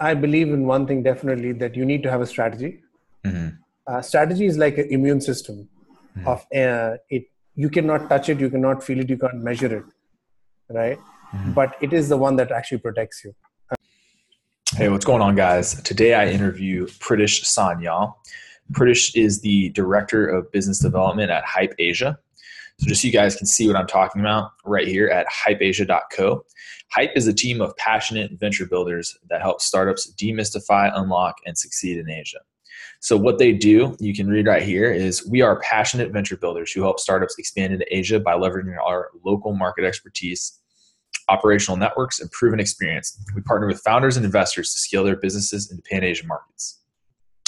I believe in one thing definitely that you need to have a strategy. Mm-hmm. Uh, strategy is like an immune system mm-hmm. of uh, it. You cannot touch it, you cannot feel it, you can't measure it, right? Mm-hmm. But it is the one that actually protects you. Hey, what's going on, guys? Today I interview Pritish Sanyal. Pritish is the director of business development at Hype Asia. So just so you guys can see what I'm talking about right here at hypeasia.co. Hype is a team of passionate venture builders that help startups demystify, unlock, and succeed in Asia. So what they do, you can read right here, is we are passionate venture builders who help startups expand into Asia by leveraging our local market expertise, operational networks, and proven experience. We partner with founders and investors to scale their businesses into pan-Asian markets.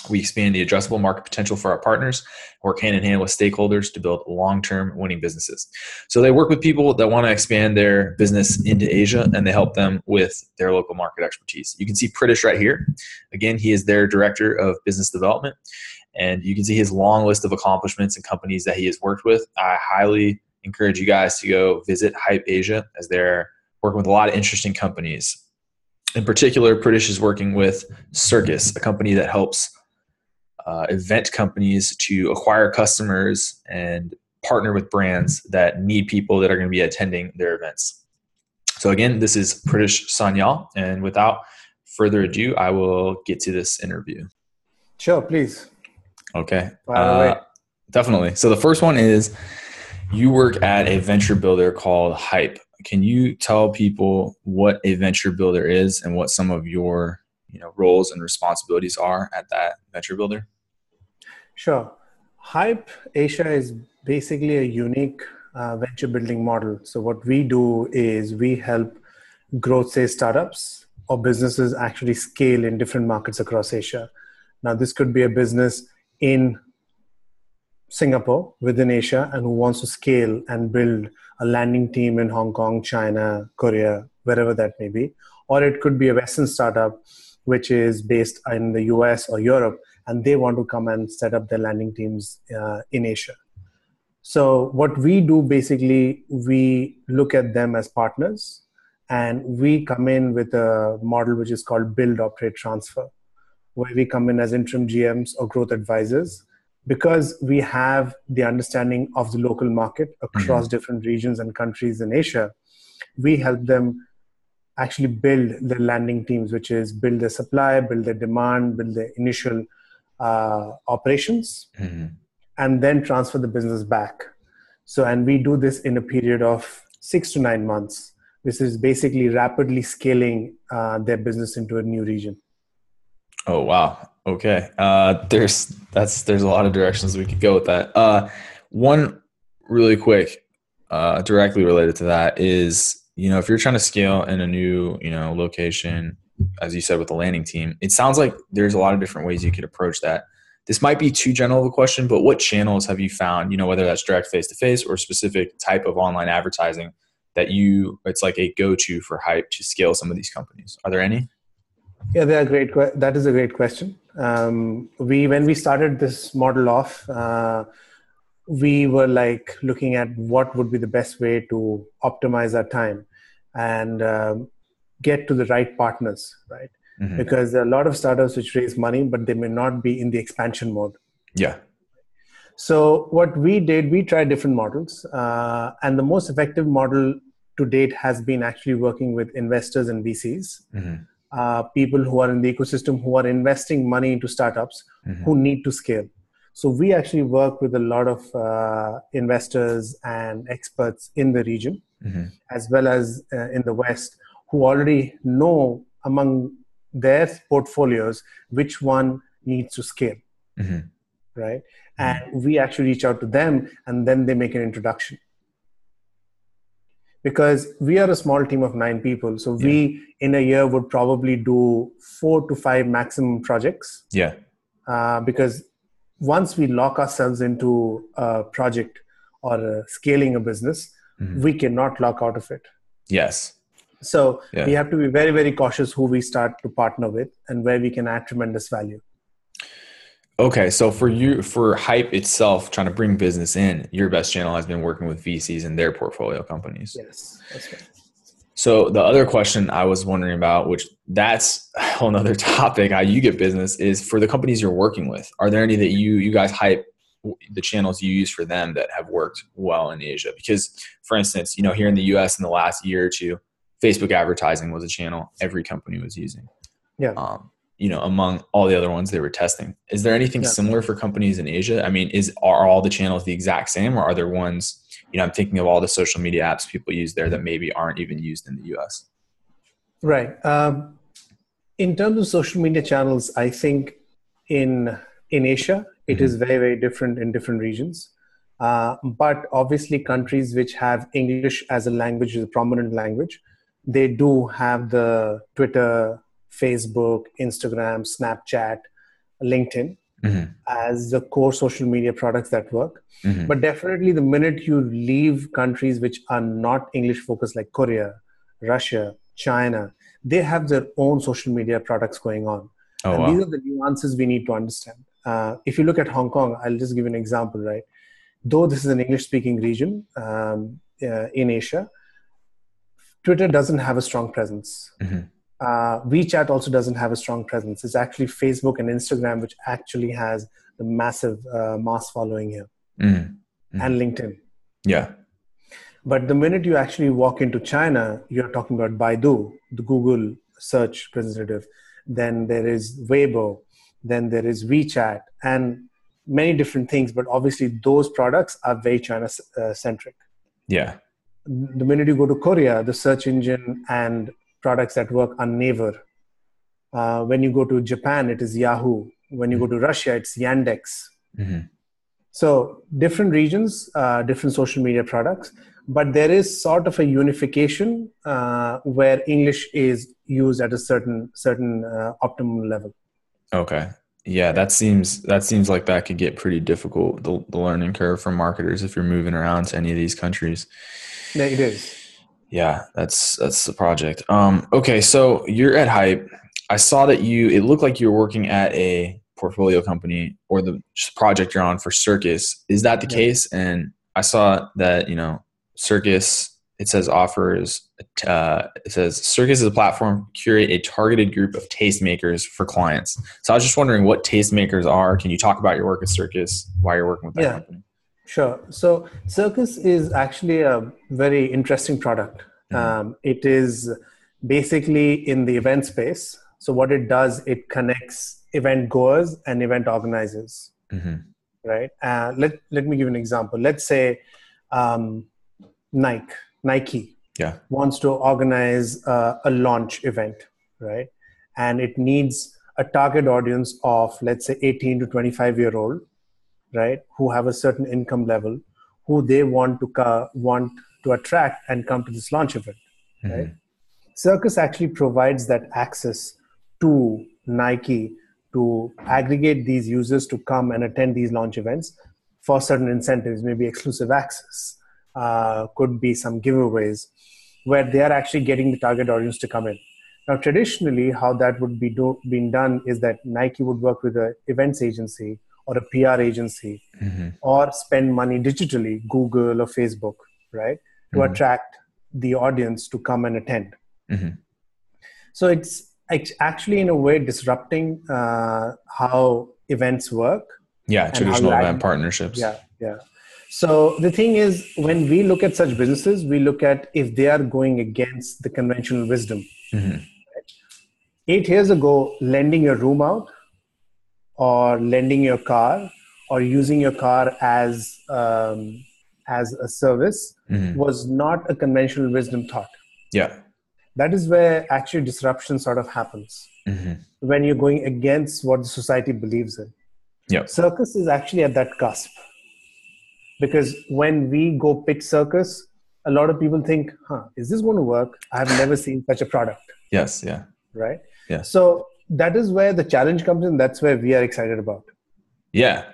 We expand the addressable market potential for our partners, work hand in hand with stakeholders to build long term winning businesses. So they work with people that want to expand their business into Asia and they help them with their local market expertise. You can see Pritish right here. Again, he is their director of business development. And you can see his long list of accomplishments and companies that he has worked with. I highly encourage you guys to go visit Hype Asia as they're working with a lot of interesting companies. In particular, Pritish is working with Circus, a company that helps uh, event companies to acquire customers and partner with brands that need people that are going to be attending their events. So again, this is Pritish Sanyal, and without further ado, I will get to this interview. Sure, please. Okay. Uh, definitely. So the first one is you work at a venture builder called Hype. Can you tell people what a venture builder is and what some of your you know roles and responsibilities are at that venture builder? Sure. Hype Asia is basically a unique uh, venture building model. So, what we do is we help growth stage startups or businesses actually scale in different markets across Asia. Now, this could be a business in Singapore within Asia and who wants to scale and build a landing team in Hong Kong, China, Korea, wherever that may be. Or it could be a Western startup which is based in the US or Europe and they want to come and set up their landing teams uh, in Asia. So, what we do basically, we look at them as partners and we come in with a model which is called build, operate, transfer, where we come in as interim GMs or growth advisors because we have the understanding of the local market across mm-hmm. different regions and countries in Asia. We help them actually build the landing teams, which is build the supply, build the demand, build the initial uh, operations mm-hmm. and then transfer the business back. So, and we do this in a period of six to nine months. This is basically rapidly scaling uh, their business into a new region. Oh wow! Okay, uh, there's that's there's a lot of directions we could go with that. Uh, one really quick, uh, directly related to that is you know if you're trying to scale in a new you know location as you said with the landing team it sounds like there's a lot of different ways you could approach that. This might be too general of a question but what channels have you found you know whether that's direct face to face or specific type of online advertising that you it's like a go-to for hype to scale some of these companies? Are there any? Yeah they are great that is a great question. Um, we when we started this model off uh, we were like looking at what would be the best way to optimize our time. And um, get to the right partners, right? Mm-hmm. Because there are a lot of startups which raise money, but they may not be in the expansion mode. Yeah. So what we did, we tried different models, uh, and the most effective model to date has been actually working with investors and VCs, mm-hmm. uh, people who are in the ecosystem who are investing money into startups mm-hmm. who need to scale. So we actually work with a lot of uh, investors and experts in the region, mm-hmm. as well as uh, in the West, who already know among their portfolios which one needs to scale mm-hmm. right mm-hmm. and we actually reach out to them and then they make an introduction because we are a small team of nine people so yeah. we in a year would probably do four to five maximum projects yeah uh, because once we lock ourselves into a project or a scaling a business mm-hmm. we cannot lock out of it yes so yeah. we have to be very, very cautious who we start to partner with and where we can add tremendous value. Okay, so for you, for Hype itself, trying to bring business in, your best channel has been working with VCs and their portfolio companies. Yes, that's right. So the other question I was wondering about, which that's whole nother topic, how you get business is for the companies you're working with. Are there any that you you guys hype the channels you use for them that have worked well in Asia? Because, for instance, you know, here in the U.S. in the last year or two, Facebook advertising was a channel every company was using. Yeah. Um, you know, among all the other ones they were testing. Is there anything yeah. similar for companies in Asia? I mean, is are all the channels the exact same, or are there ones? You know, I'm thinking of all the social media apps people use there that maybe aren't even used in the U.S. Right. Um, in terms of social media channels, I think in in Asia it mm-hmm. is very very different in different regions. Uh, but obviously, countries which have English as a language, as a prominent language, they do have the Twitter, Facebook, Instagram, Snapchat, LinkedIn mm-hmm. as the core social media products that work. Mm-hmm. But definitely, the minute you leave countries which are not English focused, like Korea, Russia, China, they have their own social media products going on. Oh, and wow. these are the nuances we need to understand. Uh, if you look at Hong Kong, I'll just give you an example, right? Though this is an English speaking region um, uh, in Asia, Twitter doesn't have a strong presence. Mm-hmm uh, WeChat also doesn't have a strong presence. It's actually Facebook and Instagram which actually has the massive uh, mass following here, mm-hmm. and LinkedIn. Yeah. But the minute you actually walk into China, you're talking about Baidu, the Google search representative. Then there is Weibo. Then there is WeChat, and many different things. But obviously, those products are very China uh, centric. Yeah. The minute you go to Korea, the search engine and products that work on Naver. Uh, when you go to Japan, it is Yahoo. When you mm-hmm. go to Russia, it's Yandex. Mm-hmm. So different regions, uh, different social media products, but there is sort of a unification uh, where English is used at a certain certain uh, optimum level. Okay. Yeah, that seems that seems like that could get pretty difficult. The, the learning curve for marketers if you're moving around to any of these countries. Yeah, it is yeah that's that's the project um okay so you're at hype i saw that you it looked like you were working at a portfolio company or the project you're on for circus is that the yeah. case and i saw that you know circus it says offers uh, it says circus is a platform to curate a targeted group of tastemakers for clients so i was just wondering what tastemakers are can you talk about your work at circus why you're working with that yeah. company Sure. So Circus is actually a very interesting product. Mm-hmm. Um, it is basically in the event space. So what it does, it connects event goers and event organizers. Mm-hmm. Right. Uh, let Let me give an example. Let's say um, Nike Nike yeah. wants to organize uh, a launch event, right? And it needs a target audience of let's say 18 to 25 year old right who have a certain income level who they want to ca- want to attract and come to this launch event mm-hmm. right circus actually provides that access to nike to aggregate these users to come and attend these launch events for certain incentives maybe exclusive access uh, could be some giveaways where they are actually getting the target audience to come in now traditionally how that would be do- being done is that nike would work with an events agency or a PR agency mm-hmm. or spend money digitally, Google or Facebook, right, to mm-hmm. attract the audience to come and attend. Mm-hmm. So it's, it's actually, in a way, disrupting uh, how events work. Yeah, traditional event partnerships. Yeah, yeah. So the thing is, when we look at such businesses, we look at if they are going against the conventional wisdom. Mm-hmm. Eight years ago, lending your room out or lending your car or using your car as um, as a service mm-hmm. was not a conventional wisdom thought. Yeah, that is where actually disruption sort of happens mm-hmm. when you're going against what the society believes in. Yeah, circus is actually at that cusp because when we go pitch circus, a lot of people think, "Huh, is this going to work?" I have never seen such a product. Yes. Yeah. Right. Yeah. So that is where the challenge comes in. That's where we are excited about. Yeah.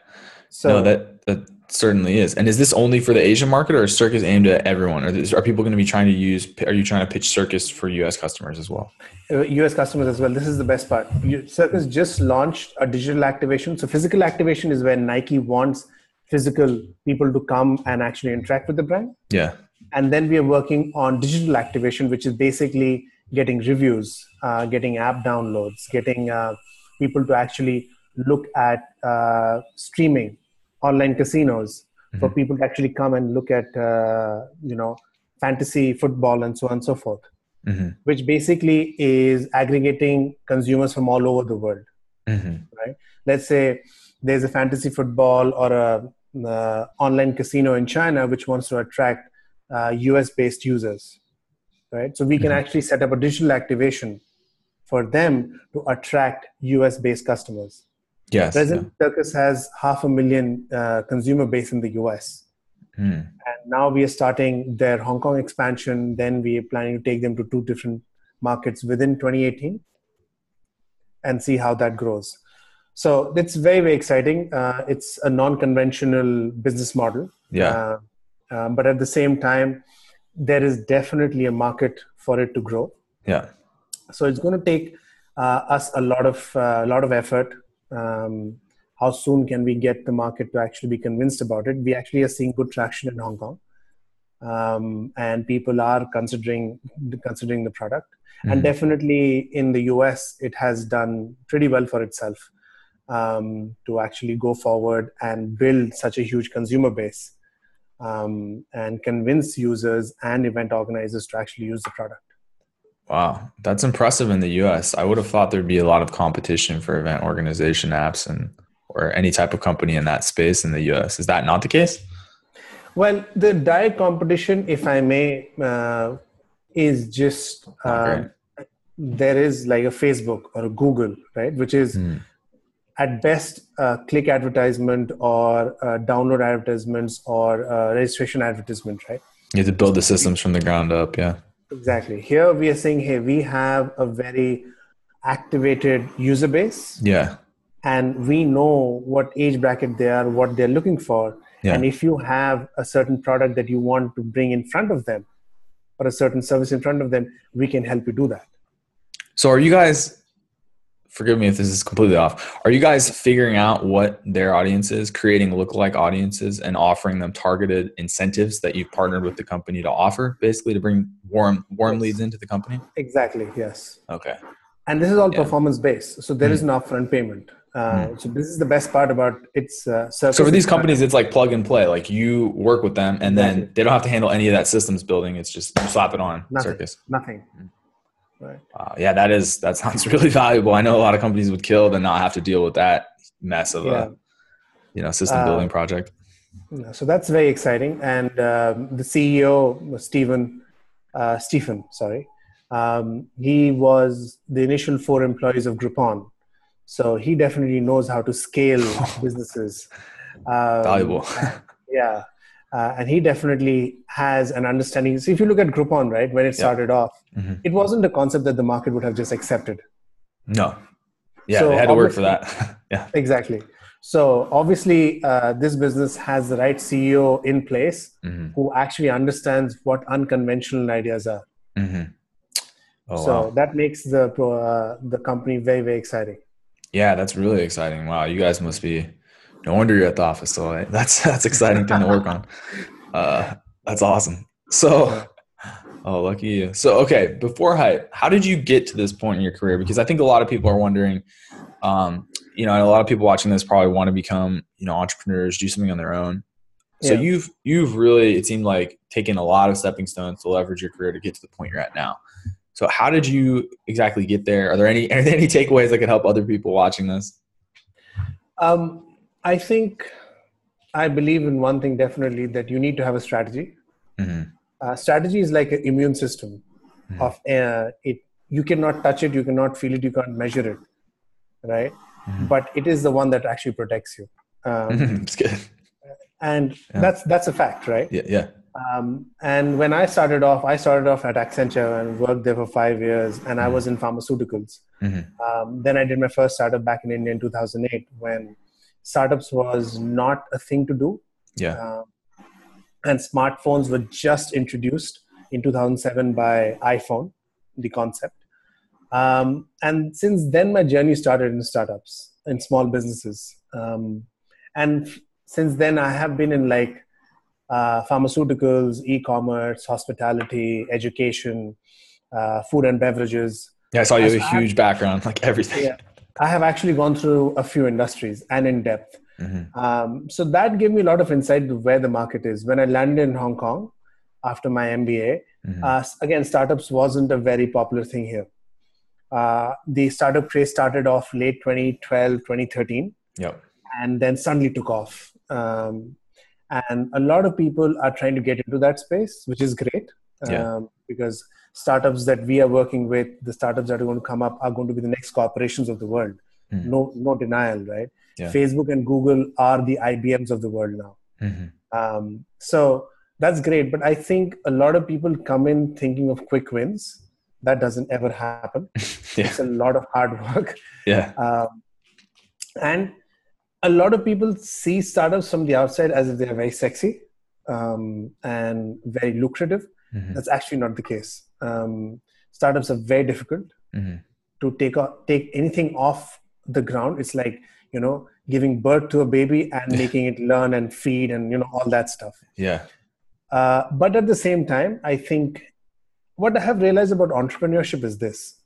So no, that that certainly is. And is this only for the Asian market, or is Circus aimed at everyone? Or are people going to be trying to use? Are you trying to pitch Circus for U.S. customers as well? U.S. Uh, customers as well. This is the best part. Circus just launched a digital activation. So physical activation is where Nike wants physical people to come and actually interact with the brand. Yeah. And then we are working on digital activation, which is basically getting reviews, uh, getting app downloads, getting uh, people to actually look at uh, streaming, online casinos, mm-hmm. for people to actually come and look at uh, you know fantasy football and so on and so forth, mm-hmm. which basically is aggregating consumers from all over the world. Mm-hmm. Right? Let's say there's a fantasy football or a uh, online casino in China which wants to attract uh, US based users, right? So we can mm-hmm. actually set up a digital activation for them to attract US based customers. Yes. Present yeah. Circus has half a million uh, consumer base in the US. Mm. And now we are starting their Hong Kong expansion. Then we are planning to take them to two different markets within 2018 and see how that grows. So it's very, very exciting. Uh, it's a non conventional business model. Yeah. Uh, um, but at the same time, there is definitely a market for it to grow. Yeah. So it's going to take uh, us a lot of a uh, lot of effort. Um, how soon can we get the market to actually be convinced about it? We actually are seeing good traction in Hong Kong, um, and people are considering considering the product. Mm-hmm. And definitely in the US, it has done pretty well for itself um, to actually go forward and build such a huge consumer base um, and convince users and event organizers to actually use the product. Wow, that's impressive in the US. I would have thought there'd be a lot of competition for event organization apps and or any type of company in that space in the US. Is that not the case? Well, the direct competition, if I may, uh, is just uh, there is like a Facebook or a Google, right? Which is mm at best uh, click advertisement or uh, download advertisements or uh, registration advertisement right? You have to build the systems from the ground up yeah. Exactly. Here we are saying hey we have a very activated user base. Yeah. And we know what age bracket they are what they're looking for. Yeah. and if you have a certain product that you want to bring in front of them or a certain service in front of them we can help you do that. So are you guys forgive me if this is completely off. Are you guys figuring out what their audience is, creating lookalike audiences, and offering them targeted incentives that you've partnered with the company to offer, basically to bring warm warm leads into the company? Exactly. Yes. Okay. And this is all yeah. performance based, so there mm. is no upfront payment. Uh, mm. So this is the best part about its uh, So for these companies, it's like plug and play. Like you work with them, and then they don't have to handle any of that systems building. It's just slap it on. Nothing. Circus. Nothing. Mm. Right. Uh, yeah, that is that sounds really valuable. I know a lot of companies would kill to not have to deal with that mess of yeah. a you know system uh, building project. So that's very exciting. And uh, the CEO Stephen uh, Stephen, sorry, um, he was the initial four employees of Groupon. So he definitely knows how to scale businesses. Um, valuable. yeah. Uh, and he definitely has an understanding. So if you look at Groupon, right, when it started yeah. off, mm-hmm. it wasn't a concept that the market would have just accepted. No. Yeah, so they had to work for that. yeah. Exactly. So obviously, uh, this business has the right CEO in place mm-hmm. who actually understands what unconventional ideas are. Mm-hmm. Oh, so wow. that makes the uh, the company very very exciting. Yeah, that's really exciting. Wow, you guys must be no wonder you're at the office. So that's that's exciting thing to work on. Uh, that's awesome. So, oh, lucky you. So, okay, before hype, how did you get to this point in your career? Because I think a lot of people are wondering. Um, you know, a lot of people watching this probably want to become you know entrepreneurs, do something on their own. So yeah. you've you've really it seemed like taken a lot of stepping stones to leverage your career to get to the point you're at now. So how did you exactly get there? Are there any are there any takeaways that could help other people watching this? Um, I think I believe in one thing definitely that you need to have a strategy. Mm-hmm. Uh, strategy is like an immune system mm-hmm. of uh, it. You cannot touch it, you cannot feel it, you can't measure it, right? Mm-hmm. But it is the one that actually protects you. Um, it's good, and yeah. that's that's a fact, right? Yeah, yeah. Um, and when I started off, I started off at Accenture and worked there for five years, and I mm-hmm. was in pharmaceuticals. Mm-hmm. Um, then I did my first startup back in India in 2008 when startups was not a thing to do. Yeah. Uh, and smartphones were just introduced in 2007 by iPhone, the concept. Um, and since then, my journey started in startups, in small businesses. Um, and f- since then, I have been in like uh, pharmaceuticals, e commerce, hospitality, education. uh, food and beverages. Yeah, I saw you have a huge background, like everything. Yeah, I have actually gone through a few industries and in depth. Mm-hmm. Um, so that gave me a lot of insight to where the market is. When I landed in Hong Kong after my MBA, mm-hmm. uh, again, startups wasn't a very popular thing here. Uh, the startup craze started off late 2012, 2013. Yep. And then suddenly took off. Um, and a lot of people are trying to get into that space, which is great. Yeah. Um, because startups that we are working with, the startups that are going to come up are going to be the next corporations of the world. Mm-hmm. No, no denial, right? Yeah. Facebook and Google are the IBMs of the world now. Mm-hmm. Um, so that's great. But I think a lot of people come in thinking of quick wins. That doesn't ever happen. yeah. It's a lot of hard work. Yeah. Um, and a lot of people see startups from the outside as if they're very sexy um, and very lucrative. Mm-hmm. That's actually not the case. Um, startups are very difficult mm-hmm. to take take anything off the ground. It's like you know giving birth to a baby and making it learn and feed and you know all that stuff. Yeah. Uh, but at the same time, I think what I have realized about entrepreneurship is this: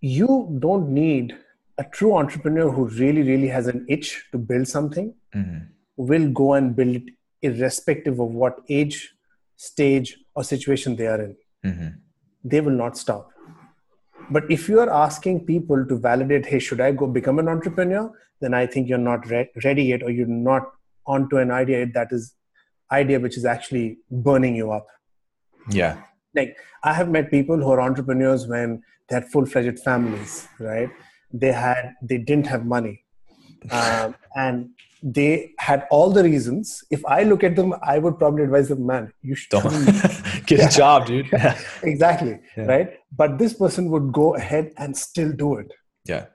you don't need a true entrepreneur who really really has an itch to build something mm-hmm. will go and build it irrespective of what age stage or situation they are in mm-hmm. they will not stop. But if you are asking people to validate hey should i go become an entrepreneur? then i think you're not re- ready yet or you're not onto an idea that is idea which is actually burning you up. Yeah. Like i have met people who are entrepreneurs when they had full-fledged families right? They had they didn't have money. Um, and they had all the reasons. If i look at them i would probably advise them man you should get yeah. a job dude. Yeah. exactly yeah. right? But this person would go ahead and still do it. Yeah.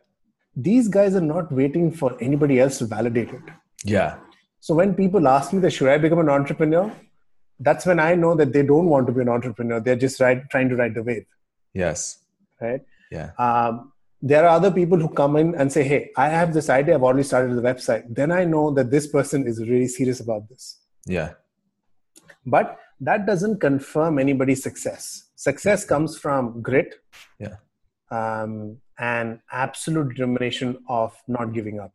These guys are not waiting for anybody else to validate it. Yeah. So when people ask me that should i become an entrepreneur? That's when i know that they don't want to be an entrepreneur. They're just right, trying to ride the wave. Yes. Right? Yeah. Um, there are other people who come in and say hey i have this idea i've already started the website. Then i know that this person is really serious about this. Yeah. But that doesn't confirm anybody's success. Success comes from grit yeah. um, and absolute determination of not giving up.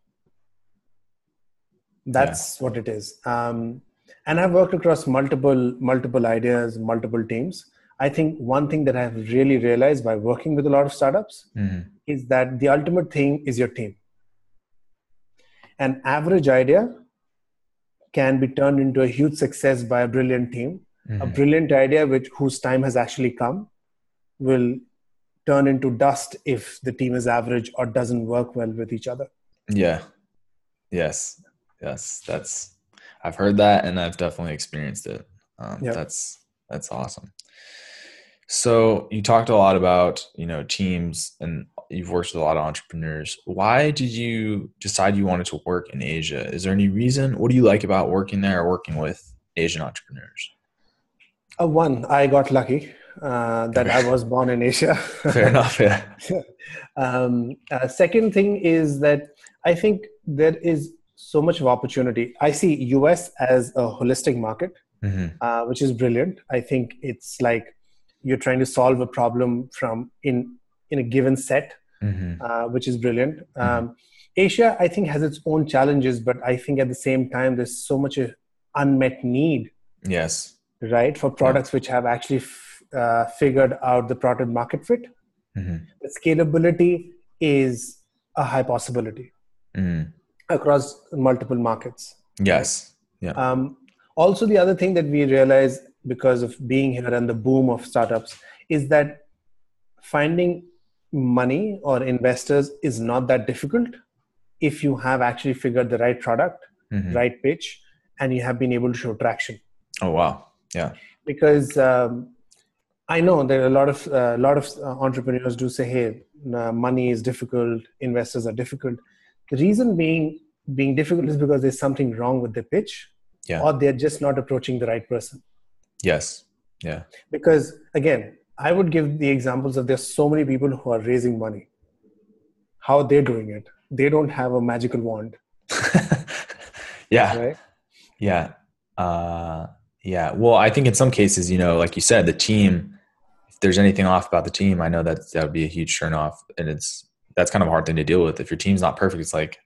That's yeah. what it is. Um, and i've worked across multiple multiple ideas multiple teams I think one thing that I've really realized by working with a lot of startups mm-hmm. is that the ultimate thing is your team. An average idea can be turned into a huge success by a brilliant team. Mm-hmm. A brilliant idea which whose time has actually come will turn into dust if the team is average or doesn't work well with each other. Yeah. Yes. Yes. That's I've heard that and I've definitely experienced it. Um, yep. That's that's awesome. So you talked a lot about you know teams, and you've worked with a lot of entrepreneurs. Why did you decide you wanted to work in Asia? Is there any reason? What do you like about working there or working with Asian entrepreneurs? Uh, one, I got lucky uh, that I was born in Asia. Fair enough. Yeah. um, uh, second thing is that I think there is so much of opportunity. I see US as a holistic market, mm-hmm. uh, which is brilliant. I think it's like you're trying to solve a problem from in in a given set mm-hmm. uh, which is brilliant mm-hmm. um, asia i think has its own challenges but i think at the same time there's so much unmet need yes right for products yeah. which have actually f- uh, figured out the product market fit mm-hmm. the scalability is a high possibility mm. across multiple markets yes yeah um, also the other thing that we realize because of being here and the boom of startups is that finding money or investors is not that difficult if you have actually figured the right product mm-hmm. right pitch and you have been able to show traction. Oh wow. Yeah. Because um, i know there are a lot of a uh, lot of uh, entrepreneurs do say hey uh, money is difficult investors are difficult. The reason being being difficult is because there's something wrong with the pitch yeah. or they're just not approaching the right person Yes. Yeah. Because again, I would give the examples of there's so many people who are raising money. How they're doing it. They don't have a magical wand. yeah. Right? Yeah. Uh, yeah. Well, I think in some cases, you know, like you said, the team, if there's anything off about the team, I know that that would be a huge turn off, and it's that's kind of a hard thing to deal with. If your team's not perfect, it's like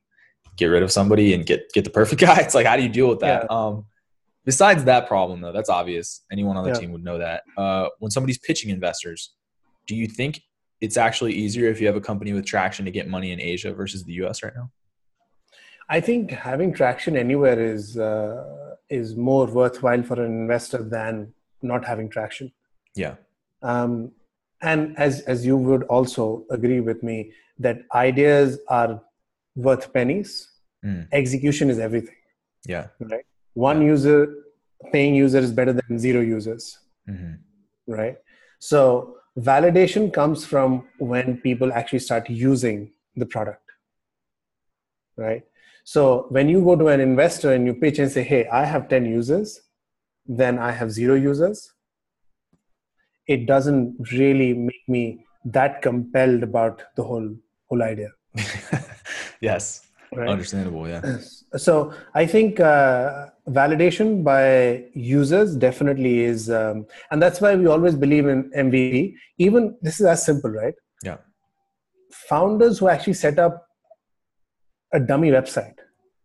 get rid of somebody and get get the perfect guy. It's like how do you deal with that? Yeah. Um, besides that problem though, that's obvious. Anyone on the yeah. team would know that. Uh, when somebody's pitching investors, do you think it's actually easier if you have a company with traction to get money in Asia versus the US right now? I think having traction anywhere is uh, is more worthwhile for an investor than not having traction. Yeah. Um, and as as you would also agree with me that ideas are worth pennies. Mm. Execution is everything. Yeah. Right. One yeah. user, paying user is better than zero users. Mm-hmm. Right. So validation comes from when people actually start using the product. Right. So when you go to an investor and you pitch and say, hey, I have 10 users, then I have zero users, it doesn't really make me that compelled about the whole whole idea. yes. Right? Understandable, yeah. So I think uh, validation by users definitely is, um, and that's why we always believe in MVP. Even this is as simple, right? Yeah. Founders who actually set up a dummy website,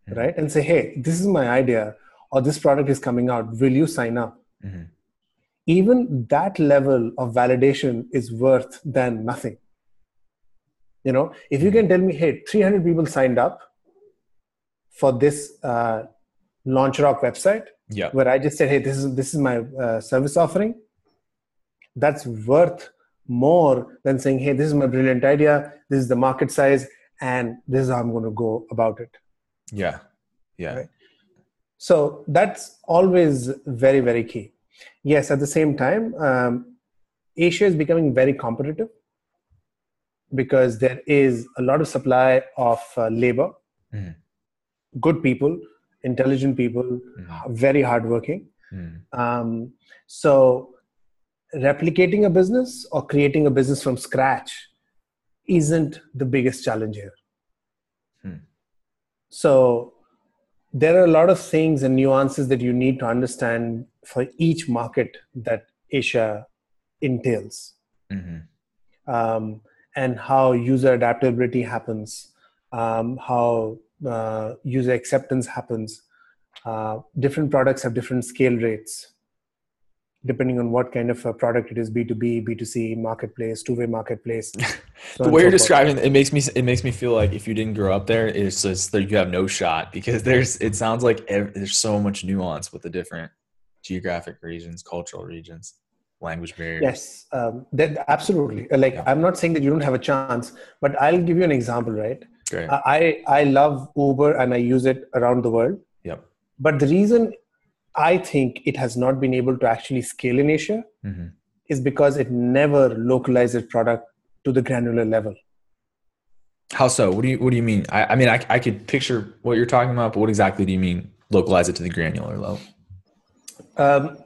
mm-hmm. right, and say, "Hey, this is my idea, or this product is coming out. Will you sign up?" Mm-hmm. Even that level of validation is worth than nothing. You know, if you can tell me, "Hey, 300 people signed up for this uh, LaunchRock website," yeah, where I just said, "Hey, this is this is my uh, service offering," that's worth more than saying, "Hey, this is my brilliant idea. This is the market size." and this is how i'm going to go about it yeah yeah right? so that's always very very key yes at the same time um, asia is becoming very competitive because there is a lot of supply of uh, labor mm. good people intelligent people mm. very hardworking mm. um, so replicating a business or creating a business from scratch isn't the biggest challenge here. Hmm. So there are a lot of things and nuances that you need to understand for each market that Asia entails. Mm-hmm. Um, and how user adaptability happens, um, how uh, user acceptance happens. Uh, different products have different scale rates depending on what kind of a product it is b2b b2c marketplace two-way marketplace so the way so you're describing it makes me it makes me feel like if you didn't grow up there it's just that you have no shot because there's it sounds like every, there's so much nuance with the different geographic regions cultural regions language barriers yes um, that, absolutely uh, like yeah. i'm not saying that you don't have a chance but i'll give you an example right Great. i i love uber and i use it around the world yep but the reason I think it has not been able to actually scale in Asia mm-hmm. is because it never localized its product to the granular level. How so? What do you What do you mean? I, I mean, I, I could picture what you're talking about, but what exactly do you mean localize it to the granular level? Um,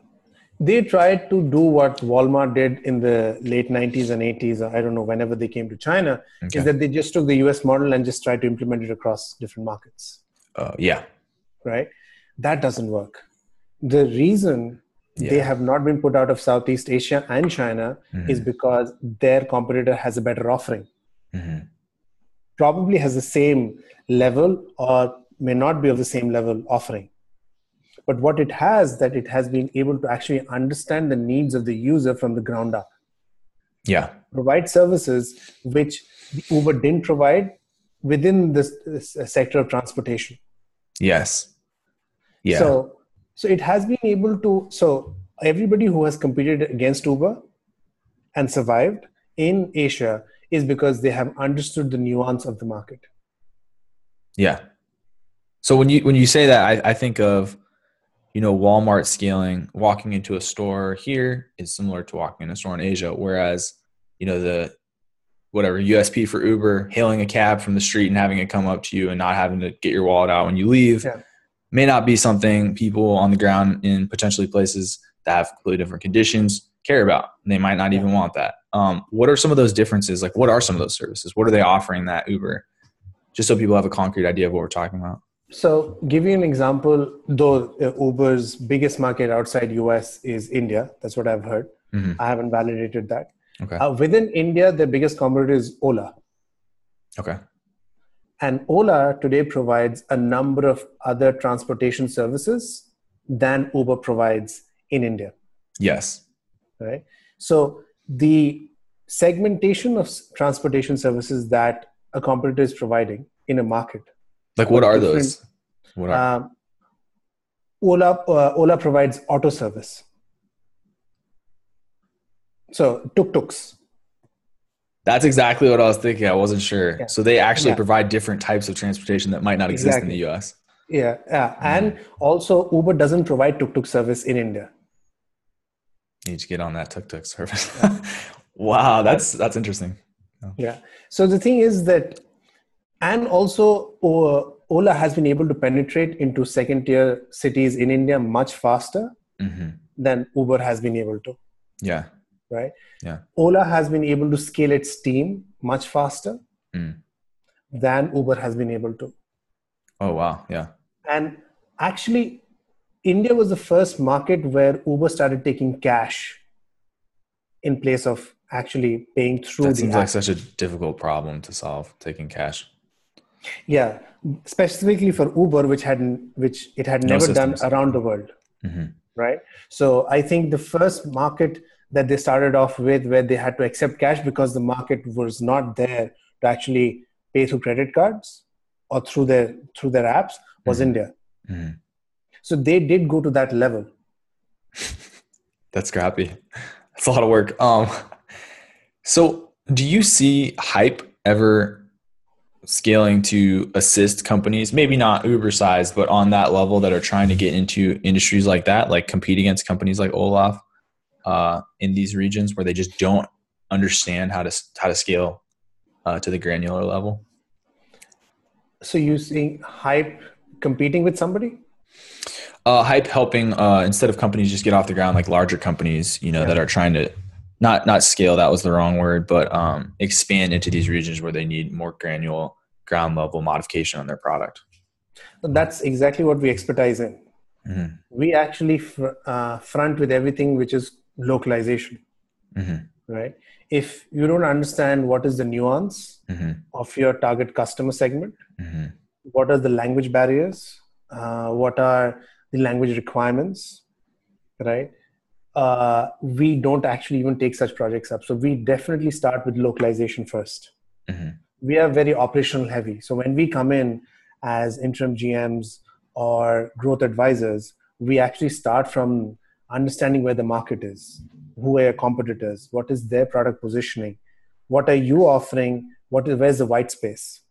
they tried to do what Walmart did in the late 90s and 80s. I don't know whenever they came to China, okay. is that they just took the US model and just tried to implement it across different markets. Uh, yeah. Right. That doesn't work the reason yeah. they have not been put out of Southeast Asia and China mm-hmm. is because their competitor has a better offering. Mm-hmm. Probably has the same level or may not be of the same level offering. But what it has that it has been able to actually understand the needs of the user from the ground up. Yeah. Provide services which Uber didn't provide within this, this sector of transportation. Yes. Yeah. So so it has been able to, so everybody who has competed against Uber and survived in Asia is because they have understood the nuance of the market. Yeah. So when you when you say that, I, I think of you know Walmart scaling. Walking into a store here is similar to walking in a store in Asia, whereas you know the whatever USP for Uber, hailing a cab from the street and having it come up to you and not having to get your wallet out when you leave. Yeah may not be something people on the ground in potentially places that have completely different conditions care about. They might not even want that. Um, what are some of those differences? Like, what are some of those services? What are they offering that Uber? Just so people have a concrete idea of what we're talking about. So, give you an example. Though uh, Uber's biggest market outside US is India, that's what I've heard. Mm-hmm. I haven't validated that. Okay. Uh, within India, the biggest competitor is Ola. Okay. And Ola today provides a number of other transportation services than Uber provides in India. Yes. Right. So the segmentation of transportation services that a competitor is providing in a market. Like what are those? What are? Um, Ola uh, Ola provides auto service. So tuk tuks. That's exactly what I was thinking. I wasn't sure. Yeah. So they actually Yeah. provide different types of transportation that might not exist Exactly. in the US. Yeah, yeah. And also Uber doesn't provide tuk tuk service in India. Need to get on that tuk tuk service. wow, that's that's interesting. Yeah. So the thing is that, and also Ola has been able to penetrate into second tier cities in India much faster hmm than Uber has been able to, Yeah. right? Yeah. Ola has been able to scale its team much faster Mm. than Uber has been able to. Oh wow. Yeah. And actually, India was the first market where Uber started taking cash in place of actually paying through the market. That seems app. like such a difficult problem to solve. Taking cash. Yeah, specifically for Uber, which hadn't, which it had No never done around the world, hmm right? So I think the first market that they started off with, where they had to accept cash because the market was not there to actually pay through credit cards or through their through their apps, was Mhm. India. hmm So they did go to that level. That's scrappy. That's a lot of work. Um, so do you see hype ever scaling to assist companies, maybe not Uber size, but on that level that are trying to get into industries like that, like compete against companies like Ola uh, in these regions where they just don't understand how to how to scale uh, to the granular level? So you seeing hype competing with somebody? uh, hype helping uh, instead of companies just get off the ground like larger companies you know that are trying to not not scale that was the wrong word but um, expand into these regions where they need more granular ground level modification on their product. That's exactly what we expertise in. Mm-hmm. We actually fr- uh, front with everything which is localization, mm-hmm. right? If you don't understand what is the nuance mm-hmm. of your target customer segment, mm-hmm. what are the language barriers, uh, what are the language requirements, right? Uh, we don't actually even take such projects up. So we definitely start with localization 1st we are very operational heavy. So when we come in as interim GMs or growth advisors, we actually start from understanding where the market is, who are your competitors, what is their product positioning, what are you offering, what is where's the white space.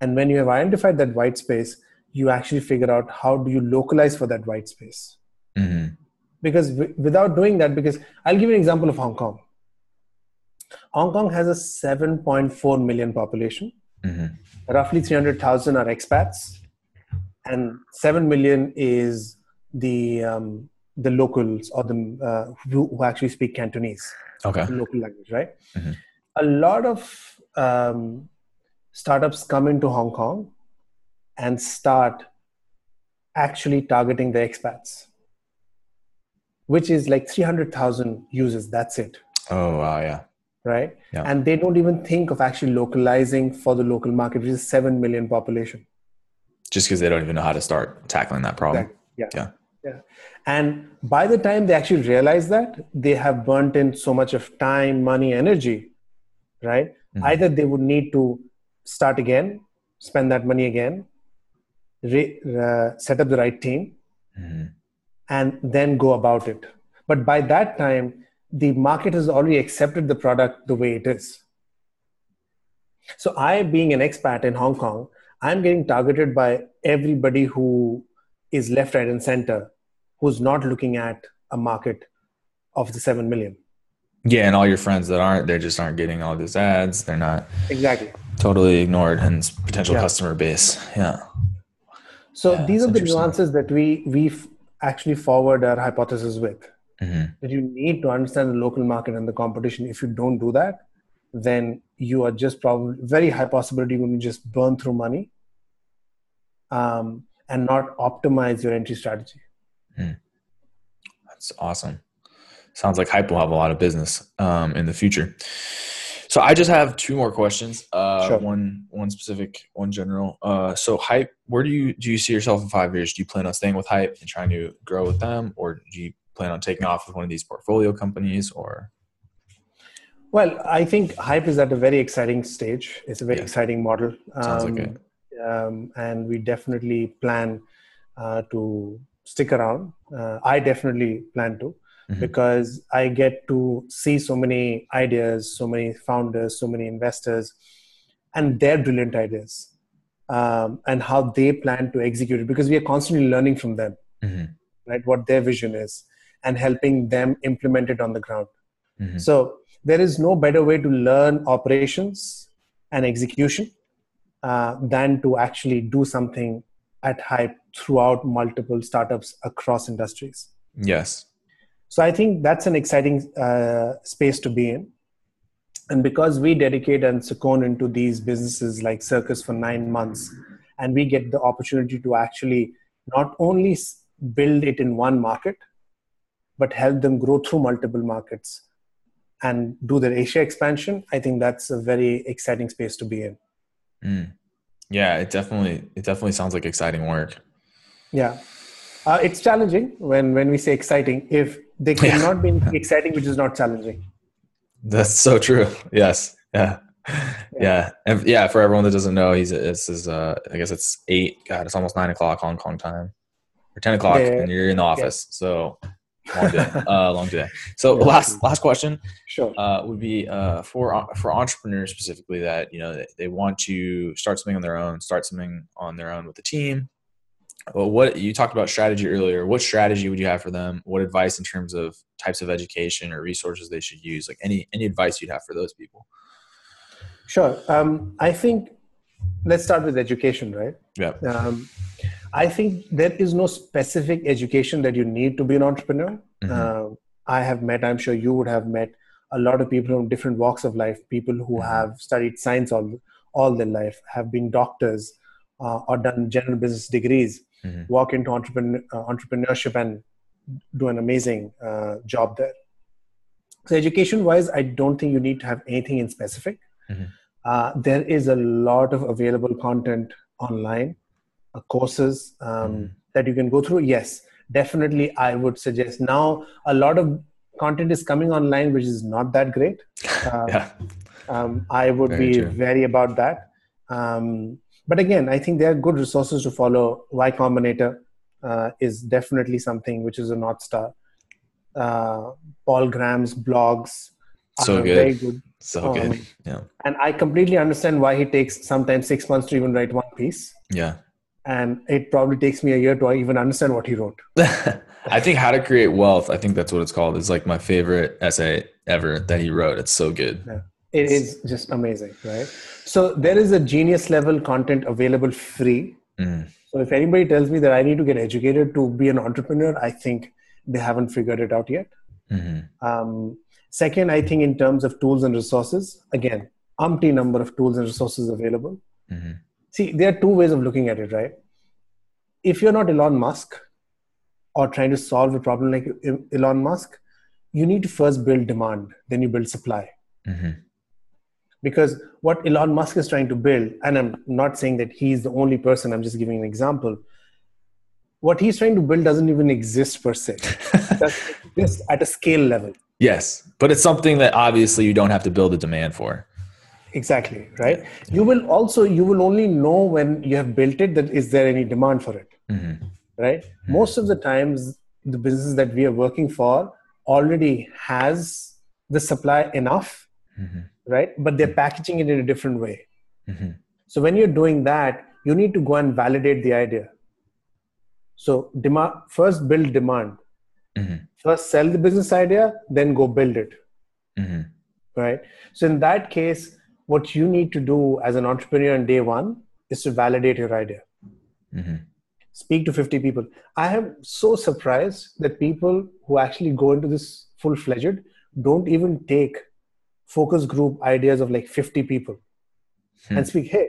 And when you have identified that white space, you actually figure out how do you localize for that white space. Mhm. Because w- without doing that, because I'll give you an example of Hong Kong. Hong Kong has a 7.4 million population Mhm. roughly 300,000 are expats, and 7 million is the um, the locals or the uh, who, who actually speak Cantonese, okay local language, right? Mhm. A lot of um, startups come into Hong Kong and start actually targeting the expats, which is like 300,000 users. That's it oh wow yeah right? Yeah. And they don't even think of actually localizing for the local market, which is 7 million population. just because they don't even know how to start tackling that problem Exactly. Yeah. Yeah. Yeah. And by the time they actually realize that, they have burnt in so much of time, money, energy, right? Mhm. Either they would need to start again, spend that money again, re, uh, set up the right team, Mhm. and then go about it. But by that time, the market has already accepted the product the way it is. So, I, being an expat in Hong Kong, I'm getting targeted by everybody who is left, right, and center, who's not looking at a market of the 7 million. yeah and all your friends that aren't they just aren't getting all these ads they're not Exactly. totally ignored and potential Yeah. customer base yeah So, Yeah, these are the nuances that we, we actually forward our hypothesis with. Mhm. that you need to understand the local market and the competition. If you don't do that, then you are just probably very high possibility when you're just burn through money um, and not optimize your entry strategy. That's awesome. sounds like hype will have a lot of business um, in the future so i just have two more questions uh, Sure. one one specific one general uh, so hype where do you do you see yourself in five years do you plan on staying with hype and trying to grow with them or do you plan on taking off with one of these portfolio companies or Well, I think Hype is at a very exciting stage. It's a very Yeah. exciting model. Sounds like Um, um, and we definitely plan uh, to stick around. Uh, I definitely plan to Mhm. because I get to see so many ideas, so many founders, so many investors, and their brilliant ideas um, and how they plan to execute it because we are constantly learning from them, Mhm. right? What their vision is and helping them implement it on the ground. Mhm. So there is no better way to learn operations and execution uh, than to actually do something at hype throughout multiple startups across industries. yes So I think that's an exciting uh, space to be in. And because we dedicate and second into these businesses like Circus for nine months, and we get the opportunity to actually not only build it in one market, but help them grow through multiple markets and do their Asia expansion, I think that's a very exciting space to be in. Mm. yeah it definitely it definitely sounds like exciting work Yeah. Uh, it's challenging when, when we say exciting. If they Yeah. cannot be exciting, which is not challenging. That's so true. Yes. Yeah. Yeah. And yeah, for everyone that doesn't know, he's this is uh I guess it's eight. God, it's almost nine o'clock Hong Kong time. Or ten o'clock Yeah. and you're in the office. So long day. uh long day. So Yeah. last last question Sure. uh would be uh for for entrepreneurs specifically that you know they, they want to start something on their own, start something on their own with the team. Well, what you talked about strategy earlier. What strategy would you have for them? What advice in terms of types of education or resources they should use? Like any any advice you'd have for those people? Sure. Um, I think let's start with education, right? Yeah. Um, I think there is no specific education that you need to be an entrepreneur. Mhm. Uh, I have met, I'm sure you would have met a lot of people from different walks of life, people who Mhm. have studied science all, all their life, have been doctors uh, or done general business degrees, Mhm. walk into entrepreneur, uh, entrepreneurship and do an amazing uh, job there. So, education wise, I don't think you need to have anything in specific. Mhm. Uh, there is a lot of available content online, courses um, Mhm. that you can go through. Yes, definitely, I would suggest. Now, a lot of content is coming online, which is not that great. Uh, yeah. um, I would Very be true. very about that. Um, but again, I think there are good resources to follow. Y Combinator uh, is definitely something which is a North Star. Uh, Paul Graham's blogs So are good. very good. So good. Um, Yeah. And I completely understand why he takes sometimes six months to even write one piece. Yeah. And it probably takes me a year to even understand what he wrote. I think How to Create Wealth, I think that's what it's called, is like my favorite essay ever that he wrote. It's so good. It is just amazing, right? So there is a genius level content available free. Mm. So if anybody tells me that I need to get educated to be an entrepreneur, I think they haven't figured it out yet. hmm Um, second, I think in terms of tools and resources, again, umpty number of tools and resources available. hmm See, there are two ways of looking at it, right? If you're not Elon Musk or trying to solve a problem like Elon Musk, you need to first build demand, then you build supply. hmm Because what Elon Musk is trying to build, and I'm not saying that he's the only person, I'm just giving an example. What he's trying to build doesn't even exist per se. At a scale level. yes. But it's something that obviously you don't have to build a demand for. Exactly, right? You will also, you will only know when you have built it that is there any demand for it. hmm right? Most of the times the business that we are working for already has the supply enough hmm right? But they're packaging it in a different way. Hmm so when you're doing that you need to go and validate the idea. So demand first build demand. Hmm first sell the business idea then go build it. Hmm right? So in that case what you need to do as an entrepreneur on day one is to validate your idea hmm speak to 50 people. I am so surprised that people who actually go into this full fledged don't even take focus group ideas of like 50 people Hmm. and speak, hey,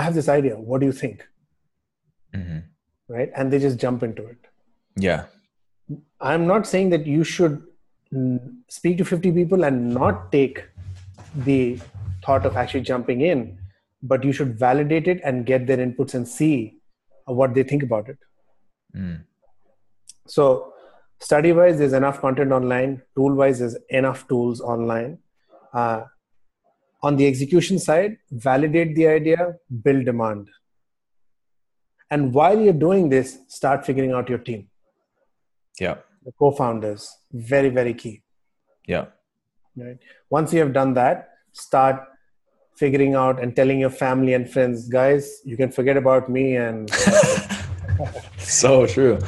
I have this idea. What do you think? hmm Right? And they just jump into it. Yeah. I'm not saying that you should speak to 50 people and not take the thought of actually jumping in, but you should validate it and get their inputs and see what they think about it. Mm. So, study wise, there's enough content online. Tool wise, there's enough tools online. Uh, on the execution side, validate the idea, build demand. And while you're doing this, start figuring out your team. Yeah. The co founders, very, very key. Yeah. Right. Once you have done that, start figuring out and telling your family and friends, guys, you can forget about me. And so true.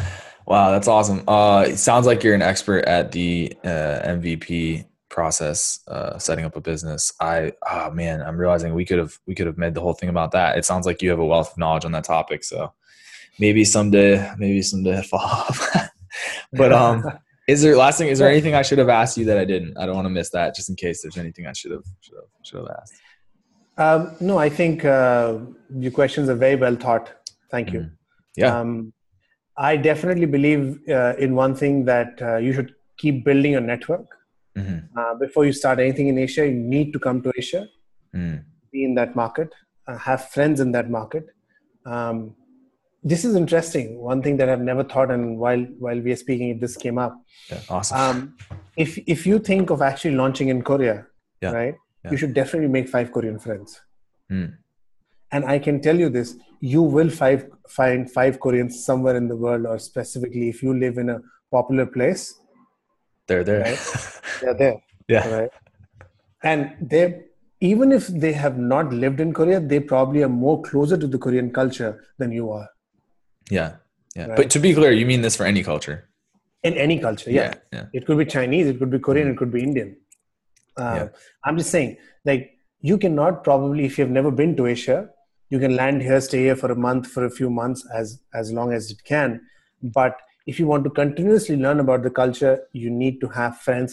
Wow, that's awesome. Uh, it sounds like you're an expert at the uh, MVP process, uh, setting up a business. I, oh man, I'm realizing we could have we could have made the whole thing about that. It sounds like you have a wealth of knowledge on that topic. So maybe someday, maybe someday fall off. but um, is there last thing? Is there anything I should have asked you that I didn't? I don't want to miss that, just in case there's anything I should have should have, should have asked. Um, no, I think uh, your questions are very well thought. Thank you. Mm-hmm. Yeah. Um, I definitely believe uh, in one thing that uh, you should keep building your network. Mm-hmm. Uh, before you start anything in Asia, you need to come to Asia, mm. be in that market, uh, have friends in that market. Um, this is interesting. One thing that I've never thought, and while while we are speaking, this came up. Yeah, awesome. Um, if if you think of actually launching in Korea, yeah. right, yeah. you should definitely make five Korean friends. Mm. And I can tell you this: you will five, find five Koreans somewhere in the world, or specifically if you live in a popular place. They're there. Right? They're there. Yeah. Right. And they even if they have not lived in Korea, they probably are more closer to the Korean culture than you are. Yeah. Yeah. Right? But to be clear, you mean this for any culture? In any culture, yeah. yeah. yeah. It could be Chinese, it could be Korean, mm-hmm. it could be Indian. Uh, yeah. I'm just saying, like, you cannot probably, if you've never been to Asia, you can land here, stay here for a month, for a few months, as as long as it can. But if you want to continuously learn about the culture, you need to have friends from